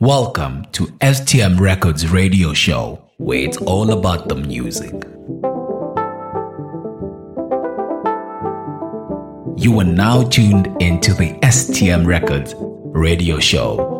Welcome to STM Records radio show, where it's all about the music. You are now tuned into the STM Records radio show.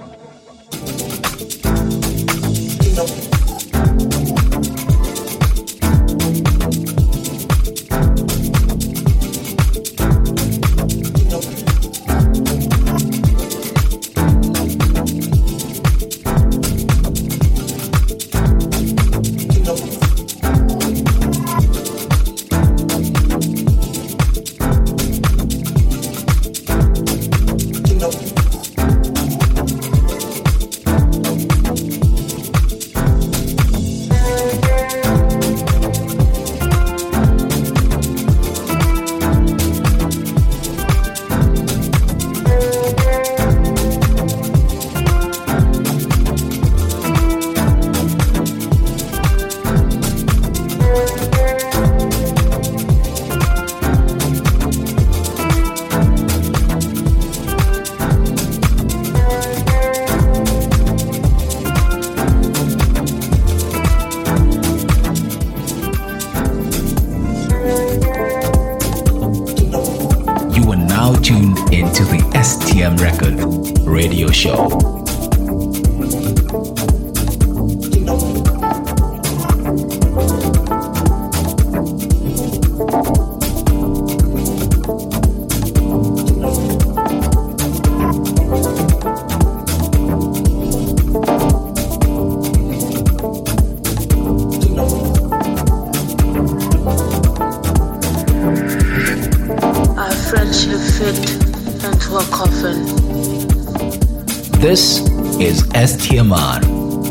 This is STMR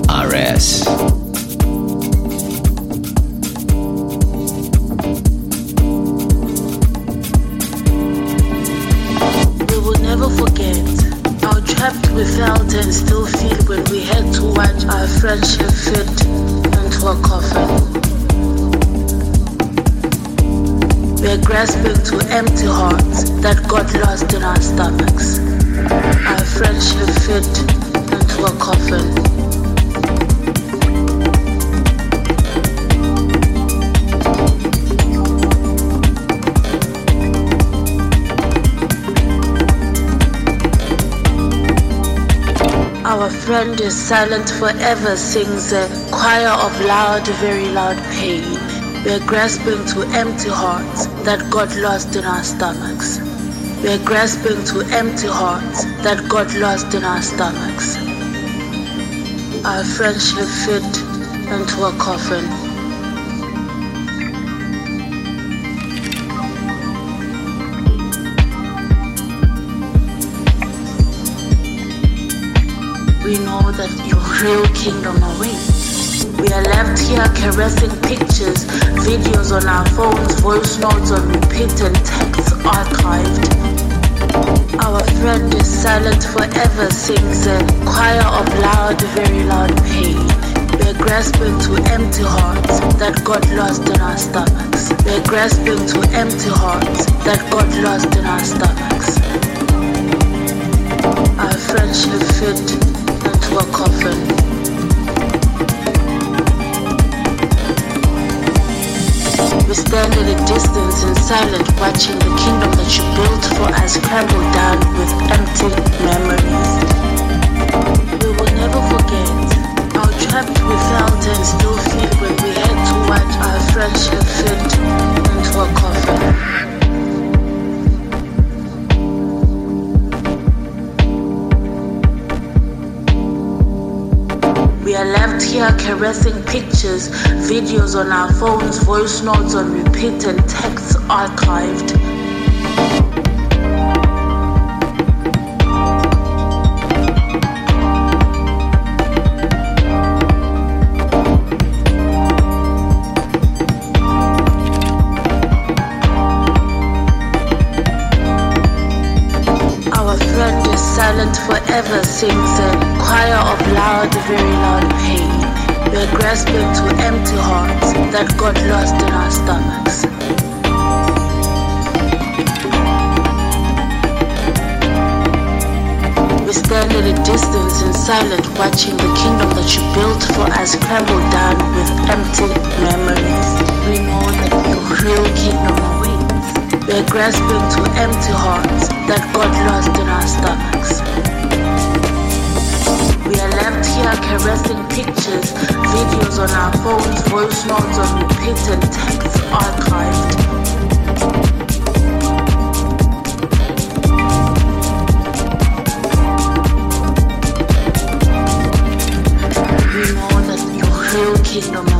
RS. we felt and still feel when we had to watch our friendship fit into a coffin. We're grasping to empty hearts that got lost in our stomach. Our friend is silent forever, sings a choir of loud, very loud pain. We're grasping to empty hearts that got lost in our stomachs. We're grasping to empty hearts that got lost in our stomachs. Our friendship fit into a coffin. We know that your real kingdom awaits. We are left here caressing pictures, videos on our phones, voice notes on repeat and texts archived. Our friend is silent forever, sings a choir of loud, very loud pain. We're grasping to empty hearts that got lost in our stomachs. We're grasping to empty hearts that got lost in our stomachs. Our friendship fit into a coffin. We stand at a distance in silence, watching the kingdom that you built for us crumble down with empty memories. We will never forget how trapped we felt and still feel when we had to watch our friendship fit into a coffin. Are left here caressing pictures, videos on our phones, voice notes on repeat, and texts archived. Silent forever, sings a choir of loud, very loud pain. We're grasping to empty hearts that got lost in our stomachs. We stand at a distance in silence, watching the kingdom that you built for us crumble down with empty memories. We know that your real kingdom awaits. We're grasping to empty hearts that got lost in our stomachs. Are here caressing pictures, videos on our phones, voice notes on repeat, and texts archived. Kingdom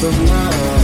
bring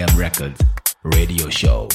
STM Records radio show.